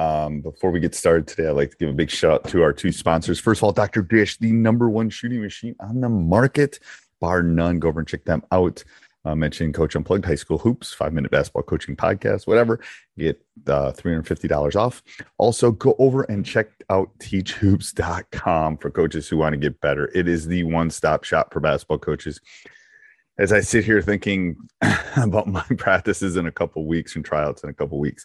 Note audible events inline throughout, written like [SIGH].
Um, before we get started today, I'd like to give a big shout out to our two sponsors. First of all, Dr. Dish, the number one shooting machine on the market, bar none. Go over and check them out. Uh, mentioning Coach Unplugged High School Hoops, five minute basketball coaching podcast, whatever. Get uh, $350 off. Also, go over and check out teachhoops.com for coaches who want to get better. It is the one stop shop for basketball coaches. As I sit here thinking [LAUGHS] about my practices in a couple weeks and tryouts in a couple weeks,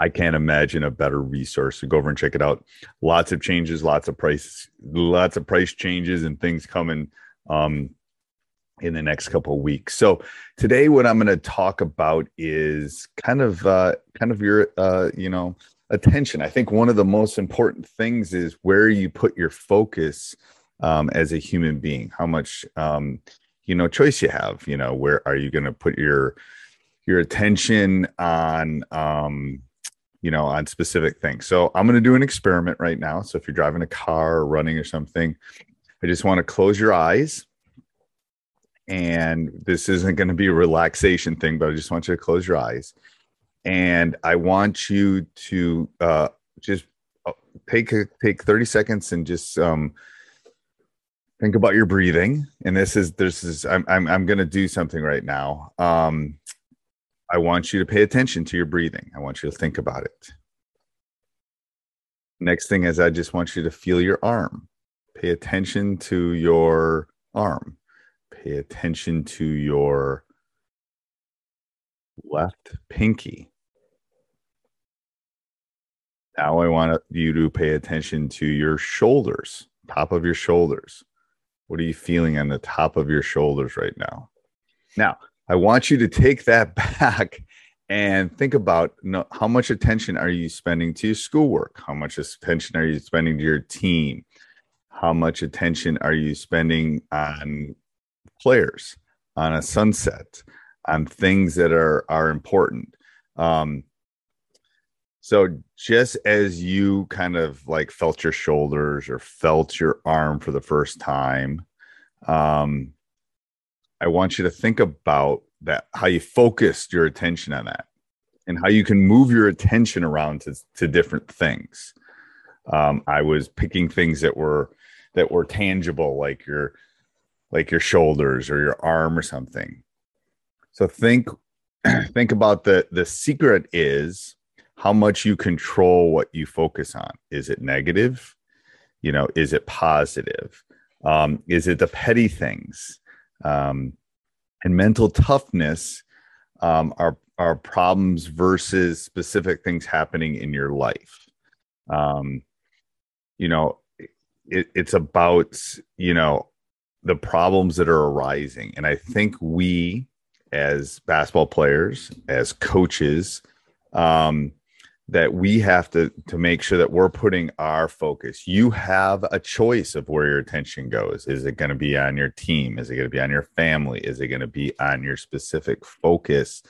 I can't imagine a better resource. So go over and check it out. Lots of changes, lots of price, lots of price changes and things coming um, in the next couple of weeks. So today, what I'm going to talk about is kind of, uh, kind of your, uh, you know, attention. I think one of the most important things is where you put your focus um, as a human being. How much, um, you know, choice you have. You know, where are you going to put your your attention on? Um, you know, on specific things. So I'm going to do an experiment right now. So if you're driving a car or running or something, I just want to close your eyes. And this isn't going to be a relaxation thing, but I just want you to close your eyes. And I want you to uh, just uh, take take 30 seconds and just um, think about your breathing. And this is this is I'm I'm, I'm going to do something right now. Um, I want you to pay attention to your breathing. I want you to think about it. Next thing is, I just want you to feel your arm. Pay attention to your arm. Pay attention to your left pinky. Now I want you to pay attention to your shoulders, top of your shoulders. What are you feeling on the top of your shoulders right now? Now, I want you to take that [LAUGHS] back and think about you know, how much attention are you spending to your schoolwork? How much attention are you spending to your team? How much attention are you spending on players, on a sunset, on things that are are important? Um, so just as you kind of like felt your shoulders or felt your arm for the first time, um, I want you to think about that, how you focused your attention on that and how you can move your attention around to, to different things. Um, I was picking things that were, that were tangible, like your, like your shoulders or your arm or something. So think, [CLEARS THROAT] think about the, the secret is how much you control what you focus on. Is it negative? You know, is it positive? Um, is it the petty things? Um, and mental toughness um, are are problems versus specific things happening in your life. Um, you know, it, it's about you know the problems that are arising, and I think we as basketball players, as coaches, um, that we have to to make sure that we're putting our focus. You have a choice of where your attention goes. Is it going to be on your team? Is it going to be on your family? Is it going to be on your specific focus?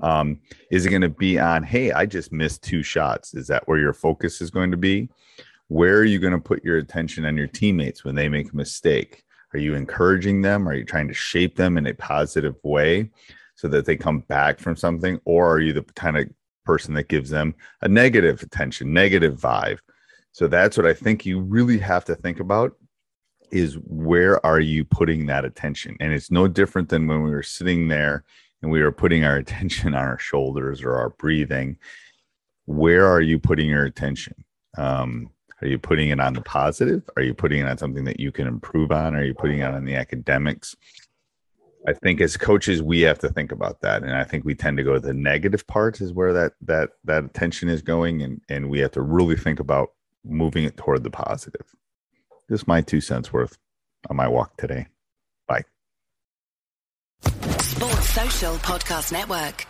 Um, is it going to be on hey i just missed two shots. Is that where your focus is going to be? Where are you going to put your attention on your teammates when they make a mistake? Are you encouraging them? Are you trying to shape them in a positive way so that they come back from something? Or are you the kind of person that gives them a negative attention, negative vibe. So that's what I think you really have to think about is where are you putting that attention? And it's no different than when we were sitting there and we were putting our [LAUGHS] attention on our shoulders or our breathing. Where are you putting your attention? Um, are you putting it on the positive? Are you putting it on something that you can improve on? Are you putting it on the academics? I think as coaches we have to think about that, and I think we tend to go to the negative parts is where that that that attention is going, and and we have to really think about moving it toward the positive. Just my two cents worth on my walk today. Bye. Sports Social Podcast Network.